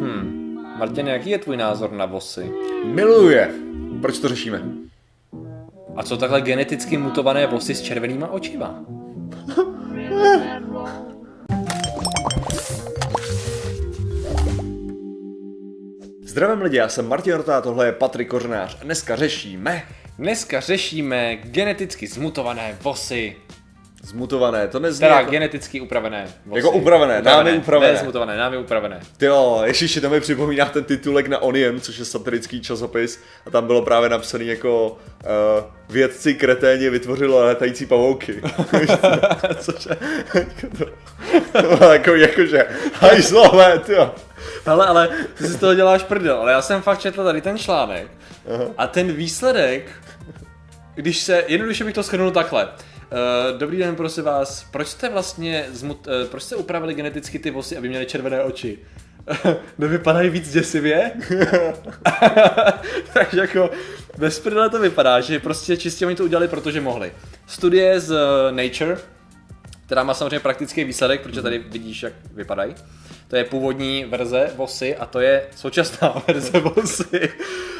Hmm. Martin, jaký je tvůj názor na vosy? Miluje. Proč to řešíme? A co takhle geneticky mutované vosy s červenýma očima? Zdravím lidi, já jsem Martin Rota, tohle je Patrik Kořenář a dneska řešíme Dneska řešíme geneticky zmutované vosy. Zmutované, to nezní Teda jako... geneticky upravené vosy. Jako upravené, námi upravené. Ne zmutované, námi upravené. Ty jo, ježiši, to mi připomíná ten titulek na Onion, což je satirický časopis a tam bylo právě napsaný jako uh, vědci kreténi vytvořilo letající pavouky. což je jako to, to bylo jako, jakože, hajzlové, jo. Ale, ale ty si z toho děláš prdel, ale já jsem fakt četl tady ten článek Aha. a ten výsledek, když se, jednoduše bych to shrnul takhle. Uh, dobrý den, prosím vás. Proč jste vlastně zmut, uh, proč jste upravili geneticky ty vosy, aby měly červené oči? Nevypadají víc děsivě? Takže jako bez to vypadá, že prostě čistě oni to udělali, protože mohli. Studie z uh, Nature, která má samozřejmě praktický výsledek, protože tady vidíš, jak vypadají. To je původní verze vosy a to je současná verze vosy.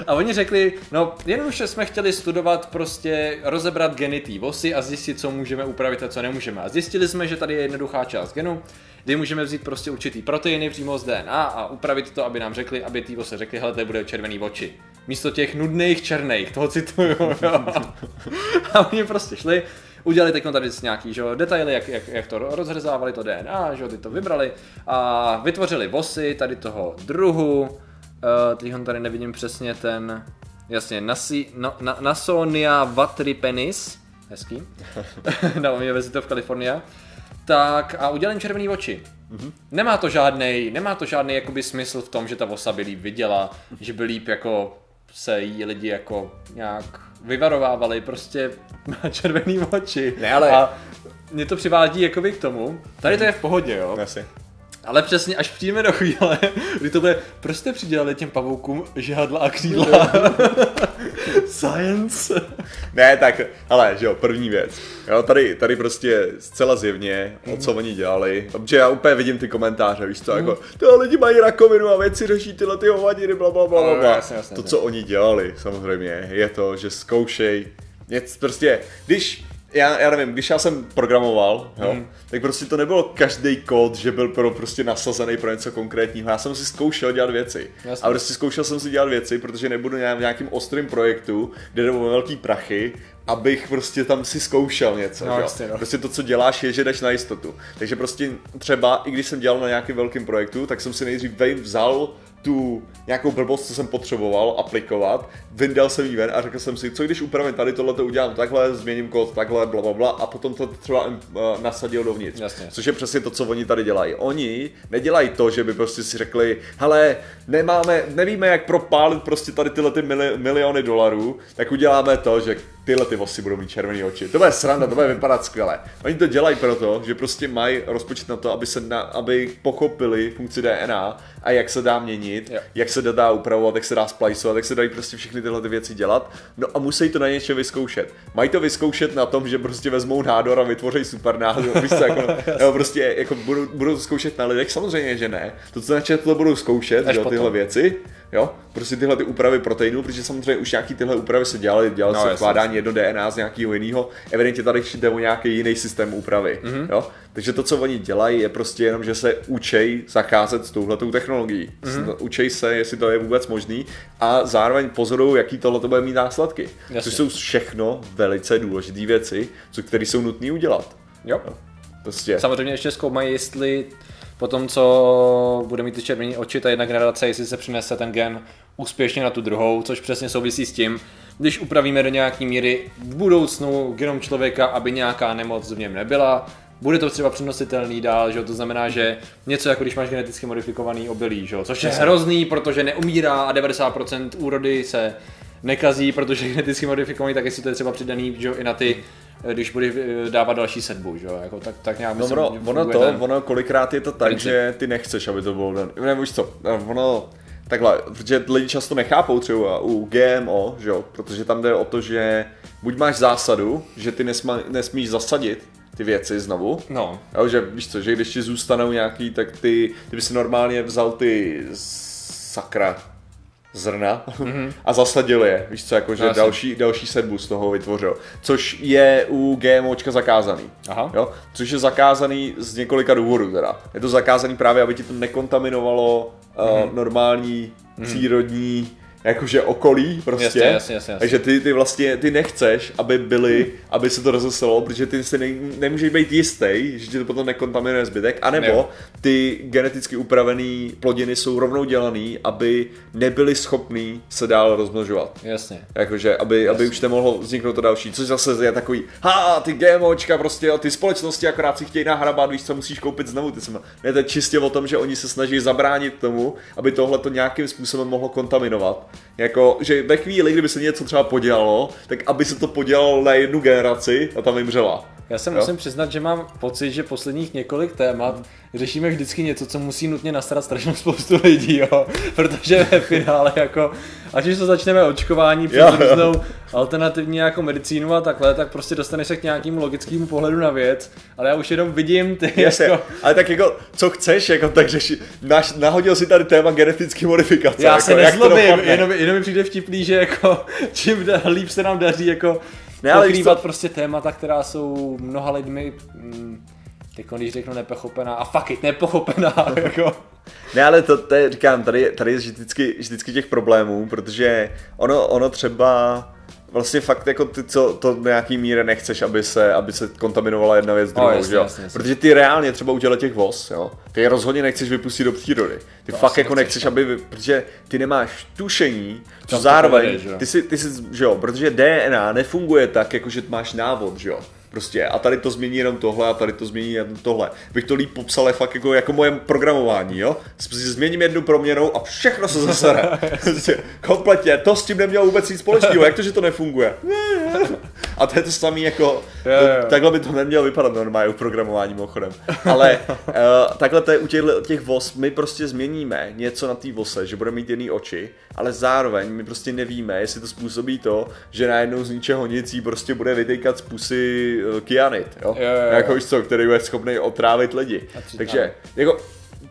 A oni řekli, no jednoduše jsme chtěli studovat prostě, rozebrat geny té vosy a zjistit, co můžeme upravit a co nemůžeme. A zjistili jsme, že tady je jednoduchá část genu, kdy můžeme vzít prostě určitý proteiny přímo z DNA a upravit to, aby nám řekli, aby ty vose řekli, hele, tady bude červený oči. Místo těch nudných černých, toho cituju, jo. A oni prostě šli, udělali teď tady nějaký že, detaily, jak, jak, jak, to rozřezávali to DNA, že ty to vybrali a vytvořili vosy tady toho druhu, uh, teď ho tady nevidím přesně ten, jasně, Nasi, no, na, Nasonia vatripenis, hezký, na univerzitě v Kalifornii, tak a udělali jim červený oči. Mm-hmm. Nemá to žádný, nemá to žádný jakoby smysl v tom, že ta vosa by líp viděla, že by líp jako se jí lidi jako nějak vyvarovávali, prostě má červený oči. Ne, ale- A mě to přivádí jakoby k tomu, tady to je v pohodě, jo. Asi. Ale přesně, až přijíme do chvíle, kdy to bude, proč jste přidělali těm pavoukům žihadla a křídla? Science. Ne, tak, ale, že jo, první věc. Jo, tady, tady prostě zcela zjevně, o co oni dělali. Protože já úplně vidím ty komentáře, víš co, jako, to lidi mají rakovinu a věci řeší tyhle ty hovadiny, bla, bla, bla, bla, No, jasně, jasně, To, jasně. co oni dělali, samozřejmě, je to, že zkoušej, něco prostě, když, já, já nevím, když já jsem programoval, jo, Mhm. tak prostě to nebylo každý kód, že byl pro, prostě nasazený pro něco konkrétního. Já jsem si zkoušel dělat věci. Jasně. A prostě zkoušel jsem si dělat věci, protože nebudu v nějakým ostrým projektu, kde jde o velký prachy, abych prostě tam si zkoušel něco. No, jasně, no. Prostě to, co děláš, je, že jdeš na jistotu. Takže prostě třeba, i když jsem dělal na nějakém velkém projektu, tak jsem si nejdřív vzal tu nějakou blbost, co jsem potřeboval aplikovat, vyndal jsem ji ven a řekl jsem si, co když upravím tady tohle, to udělám takhle, změním kód takhle, bla, bla, bla, a potom to třeba uh, nasadil dovnitř. Jasně. Což je přesně to, co oni tady dělají. Oni nedělají to, že by prostě si řekli, hele, nemáme, nevíme, jak propálit prostě tady tyhle ty mili, miliony dolarů, tak uděláme to, že tyhle ty vosy budou mít červený oči. To bude sranda, to bude vypadat skvěle. Oni to dělají proto, že prostě mají rozpočet na to, aby, se na, aby pochopili funkci DNA a jak se dá měnit, Jo. jak se dá upravovat, jak se dá spliceovat, jak se dají prostě všechny tyhle ty věci dělat. No a musí to na něčem vyzkoušet. Mají to vyzkoušet na tom, že prostě vezmou nádor a vytvoří super nádor. Víš co, jako, nebo prostě jako budou, budou to zkoušet na lidech, samozřejmě, že ne. To, co to budou zkoušet, Až jo, tyhle věci, jo, prostě tyhle ty úpravy proteinů, protože samozřejmě už nějaký tyhle úpravy se dělaly, dělalo No, se vkládání jedno DNA z nějakého jiného, evidentně tady jde o nějaký jiný systém úpravy, Mhm. mm-hmm. jo. Takže to, co oni dělají, je prostě jenom, že se učej zacházet s touhletou technologií. Mhm. Mm-hmm. Učej se, jestli to je vůbec možný a zároveň pozorují, jaký tohle to bude mít následky. Jasně. Což jsou všechno velice důležité věci, co, které jsou nutné udělat. Jo. Prostě. Samozřejmě ještě zkoumají, jestli po tom, co bude mít ty červené oči, ta jedna generace, jestli se přinese ten gen úspěšně na tu druhou, což přesně souvisí s tím, když upravíme do nějaký míry v budoucnu genom člověka, aby nějaká nemoc v něm nebyla, bude to třeba přenositelný dál, že jo? to znamená, že něco jako když máš geneticky modifikovaný obilí, že jo? což je hrozný, protože neumírá a 90% úrody se nekazí, protože geneticky modifikovaný, tak jestli to je třeba přidaný že jo, i na ty, když bude eh, dávat další sedbu, že jo? Jako, tak, tak nějak No myslím, ono, ono to, ten- ono kolikrát je to tak, princip. že ty nechceš, aby to bylo dané. Ne, víš co, ono, takhle, protože lidi často nechápou třeba u GMO, že jo, protože tam jde o to, že buď máš zásadu, že ty nesma, nesmíš zasadit ty věci znovu. No. Jo, že víš co, že když ti zůstanou nějaký, tak ty, ty by si normálně vzal ty sakra zrna mm-hmm. a zasadil je, víš co, jako že Jasně. další, další sedbu z toho vytvořil, což je u GMOčka zakázaný. Aha. Jo? Což je zakázaný z několika důvodů teda. Je to zakázaný právě, aby ti to nekontaminovalo uh, normální, přírodní jakože okolí prostě. Jasně, jasně, jasně, jasně. Takže ty, ty vlastně, ty nechceš, aby byly, aby se to rozeselo, protože ty si ne, nemůžeš být jistý, že ti to potom nekontaminuje zbytek, anebo Jo. ty geneticky upravené plodiny jsou rovnou dělaný, aby nebyly schopný se dál rozmnožovat. Jasně. Jakože, aby, aby už nemohlo vzniknout to další, což zase je takový, ha, ty GMOčka prostě, ty společnosti akorát si chtějí nahrabat, víš co, musíš koupit znovu, ty jsme, ne, to je čistě o tom, že oni se snaží zabránit tomu, aby tohle to nějakým způsobem mohlo kontaminovat. Jako, že ve chvíli, kdyby se něco třeba podělalo, tak aby se to podělalo na jednu generaci a tam vymřela. Já se Jo? musím přiznat, že mám pocit, že posledních několik témat řešíme vždycky něco, co musí nutně nastarat strašnou spoustu lidí, jo. Protože ve finále jako, ať už to začneme očkování přes Jo, jo. různou alternativní jako medicínu a takhle, tak prostě dostaneš se k nějakému logickému pohledu na věc, ale já už jenom vidím ty Jasně, jako, ale tak jako, co chceš, jako tak řeši, naš, nahodil si tady téma genetické modifikace. já jako, se jak to nezlobím, dopadne. jenom, jenom mi přijde vtipný, že jako čím líp se nám daří jako Ne, ale pokrývat co- prostě témata, která jsou mnoha lidmi mm, Teď když řeknu nepochopená, a fuck it, nepochopená, jako. Ne, ale to, to je, říkám, tady, tady je vždycky, vždycky těch problémů, protože ono, ono třeba vlastně fakt jako ty, co to do nějaký míry nechceš, aby se, aby se kontaminovala jedna věc s druhou, jasně, že jo? jasně, jasně. Protože ty reálně třeba u těle těch voz, jo? Ty je rozhodně nechceš vypustit do přírody. Ty To fakt jako nechceš, nechceš, aby, vy- protože ty nemáš tušení, co zároveň, povede, ty si, ty si, že jo, protože DNA nefunguje tak, jako že máš návod, že jo? Prostě a tady to změní jenom tohle a tady to změní jenom tohle. Bych to líp popsal fakt jako, jako moje programování, jo? Změním jednu proměnou a všechno se zasere. Prostě kompletně, to s tím nemělo vůbec nic společného, jak to, že to nefunguje? A to je to samé jako, Jo, to, jo. takhle by to nemělo vypadat normálně u programování mimochodem. Ale uh, takhle to je u těch, těch voz, my prostě změníme něco na té vose, že bude mít jiný oči, ale zároveň my prostě nevíme, jestli to způsobí to, že najednou z ničeho nic jí prostě bude vytejkat z pusy uh, kyanit, jo? Jo, jo, jo. Jako víš co, který je schopný otrávit lidi. Takže, jako,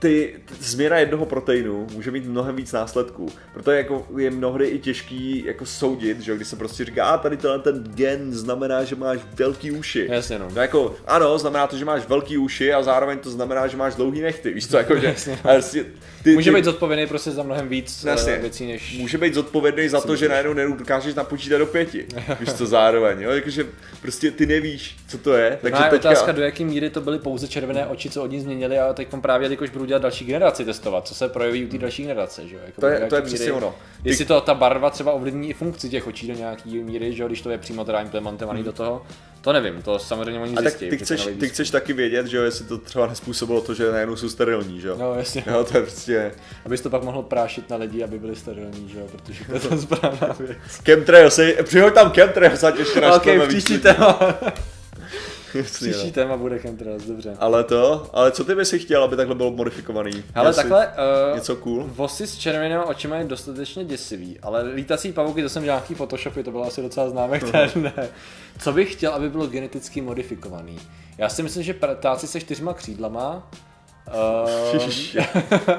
ty, t- změna jednoho proteinu může mít mnohem víc následků. Proto je, jako, je mnohdy i těžký jako soudit, že když se prostě říká, a tady tenhle ten gen znamená, že máš velký uši. Jasně, no. no. jako, ano, znamená to, že máš velký uši a zároveň to znamená, že máš dlouhý nechty, víš co, jako, že, Jasně. a prostě, ty, Může ty, být zodpovědný prostě za mnohem víc Jasně. eh, věcí, než... Může být zodpovědný za to, že najednou nedokážeš napočítat do pěti. Víš co zároveň, jo? Jakože prostě ty nevíš, co to je. Takže Takže teďka... otázka, do jaké míry to byly pouze červené oči, co od ní změnili a teď právě, jakož budu dělat další generaci testovat, co se projeví u té další generace, že jo? Jako To je- to je přesně ono. Ty- Jestli to ta barva třeba ovlivní i funkci těch očí do nějaký míry, že jo, když to je přímo teda implementovaný do toho, to nevím, to samozřejmě oni Hmm. A tak zjistí. ty chceš, ty chceš taky vědět, že jo, jestli to třeba nespůsobilo to, že najednou jsou sterilní, že jo? No jasně, Jo, to je prostě... abys to pak mohl prášit na lidi, aby byli sterilní, že jo, protože to je ta správná věc. Chemtrails, přihoď tam chemtrails, ať ještě ok, naštveme příští téma. příští téma bude chemtrails, dobře. Ale to, ale co ty bys si chtěl, aby takhle bylo modifikovaný? Ale takhle, uh, Něco cool? Vosy s červenými očima je dostatečně děsivý, ale lítací pavouky, to jsem dělal nějaký photoshopy, to bylo asi docela známé, které ne. Co bych chtěl, aby bylo geneticky modifikovaný? Já si myslím, že ptáci se čtyřma křídlama, uh.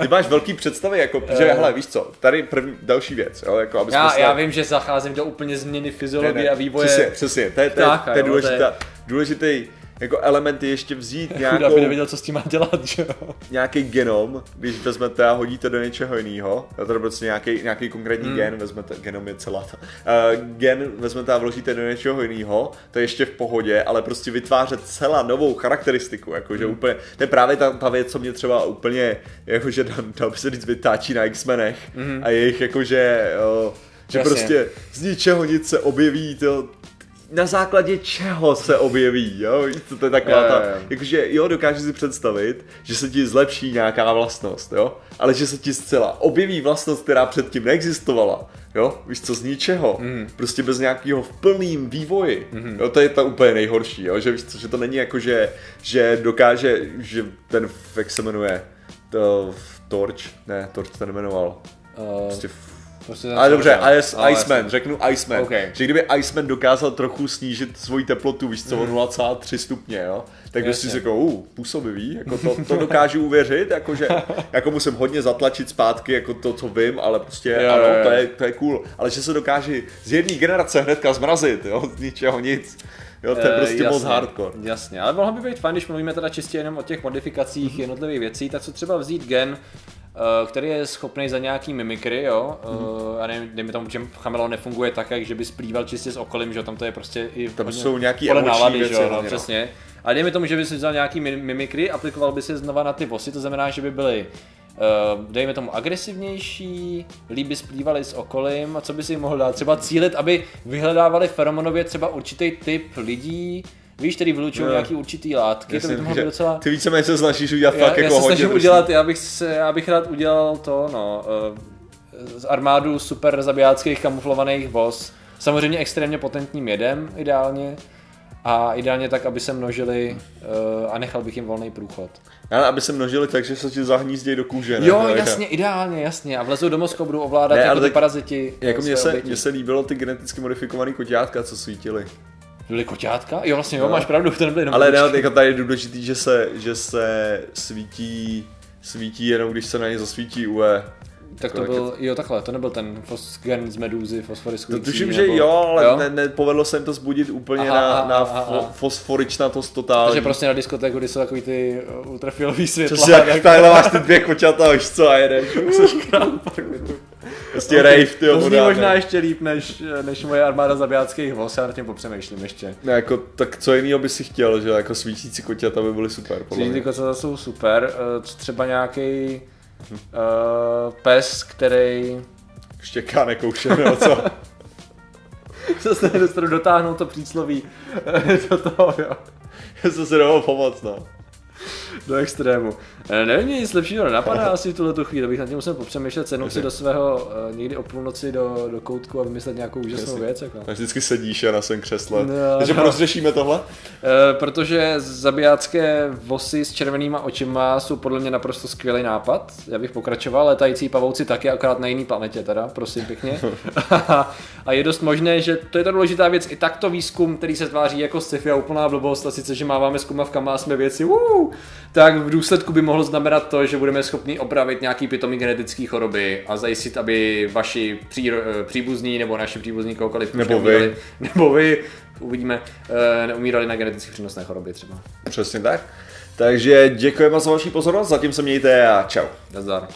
Ty máš velký představy, jako, že hele, víš co, tady první, další věc, jo, jako, aby já, se- já vím, že zacházím do úplně změny fyziologie a vývoje. Přesně, přesně, to je, to je, to je důležitý jako element je ještě vzít Chudá nějakou, by nevěděl, co s tím má dělat, že jo. nějaký genom, když vezmete a hodíte do něčeho jiného, to je prostě nějaký, nějaký konkrétní hmm. gen, vezmete, genom je celá ta, uh, gen vezmete a vložíte do něčeho jiného, to je ještě v pohodě, ale prostě vytvářet celá novou charakteristiku, jakože hmm. úplně, to je právě ta, ta věc, co mě třeba úplně, jakože dal, dal by se říct, vytáčí na X-menech hmm. a jejich jakože, uh, že Jasně. prostě z ničeho nic se objeví, to, na základě čeho se objeví, jo? Co, To je taková ta, jakože jo, dokážeš si představit, že se ti zlepší nějaká vlastnost, jo? Ale že se ti zcela objeví vlastnost, která předtím neexistovala, jo? Víš co, z ničeho, mm. prostě bez nějakého v plným vývoji, mm. jo? To je to úplně nejhorší, jo? Že víš co, že to není jako, že, že dokáže, že ten, jak se jmenuje, to, Torch, ne, Torch to nejmenoval, Uh, prostě Prostě Ale dobře. Ice, Ale Iceman, řeknu Iceman. OK. Že kdyby Iceman dokázal trochu snížit svoji teplotu, víš co, o 0,3 stupně, jo? Tak bys si řekl, uh, působivý, jako to, to dokážu uvěřit, jakože, jako musím hodně zatlačit zpátky, jako to, co vím, ale prostě Jo, ano, jo, jo. to je, to je cool. Ale že se dokáže z jedné generace hnedka zmrazit, jo, z ničeho nic. Jo, to je Eh, prostě moc jasně, hardcore. Jasně, ale mohlo by být fajn, když mluvíme teda čistě jenom o těch modifikacích Mhm. jednotlivých věcí, tak co třeba vzít gen, který je schopný za nějaký mimikry, jo, Mhm. uh, a nevím, dejme tomu, že chameleon nefunguje tak, jak že by splýval čistě s okolím, že jo, tam to je prostě i Tam jsou nějaký podle emoční nálady, věci že jo, no, no. přesně. A dejme tomu, že by si vzal nějaký mi- mimikry, aplikoval by si znova na ty vosy, to znamená, že by byly Uh, dejme tomu agresivnější, líp by splývali s okolím a co by si jim mohl dát? Třeba cílit, aby vyhledávali feromonově třeba určitý typ lidí, víš, který vylučují Jo. nějaký určitý látky, to by to mohlo být docela... Ty víceméně se snažíš udělat Já, fakt já jako se hodně udělat, já bych, se, já bych rád udělal to, no, uh, z armádu super zabijáckých kamuflovaných voz. Samozřejmě extrémně potentním jedem, ideálně. A ideálně tak, aby se množili uh, a nechal bych jim volný průchod. Ale aby se množili tak, že se ti zahnízdějí do kůže. ne? Jo, To je- jasně, ideálně, jasně. A vlezou do mozku, budou ovládat Ne, jako ty paraziti. Jako mně se, oběti. se líbilo ty geneticky modifikovaný koťátka, co svítily. Byly koťátka? Jo, vlastně jo, No. máš pravdu, to nebyly jenom Ale ne, kočičky. jako tady je důležitý, že se, že se svítí, svítí jenom když se na ně zasvítí UV. Tak to byl, jo takhle, to nebyl ten gen z medúzy, To fosforiskující. tuším, že nebo- jo, ale jo? Ne, nepovedlo se jim to zbudit úplně Aha, na, aha, na aha, fo, aha. fosforičnatost totální. Takže prostě na diskotéku, kdy jsou takový ty uh, ultrafialový světla. Přesně jak takhle máš ty dvě koťata, víš co, a jedeš. Prostě rave, ty To zní možná ještě líp, než, než moje armáda zabijáckých voz, já nad tím popřemýšlím ještě. Ne, jako, tak co jiného by si chtěl, že jako svítící koťata by byly super, podle mě. koťata jsou super, eh, co třeba nějaký uh, pes, který Štěká nekouše, nebo co? se se nedostanu dotáhnout to přísloví do toho, jo. Já se dalo pomoct, no. Do extrému. Eh, Nevím, mě nic lepšího nenapadá asi v tuhle tu chvíli, bych nad tím musel popřemýšlet, sednout si do svého uh, někdy o půlnoci do, do koutku a vymyslet nějakou úžasnou Jasně. věc. Jako. Tak vždycky sedíš a na svém křesle. No, Takže no. rozřešíme tohle? Eh, protože zabijácké vosy s červenýma očima jsou podle mě naprosto skvělý nápad. Já bych pokračoval, letající pavouci taky, akorát na jiný planetě teda, prosím pěkně. a je dost možné, že to je ta důležitá věc, i takto výzkum, který se tváří jako sci-fi a úplná blbost, a sice, že máváme zkumavkama a jsme věci, uh, tak v důsledku by mohlo znamenat to, že budeme schopni opravit nějaký pitomý genetický choroby a zajistit, aby vaši příro, eh, příbuzní nebo naši příbuzní kohokoliv už Nebo vy. nebo vy, uvidíme, eh, neumírali na geneticky přenosné choroby třeba. Přesně tak. Takže děkujeme za vaši pozornost, zatím se mějte a čau. Nazdar.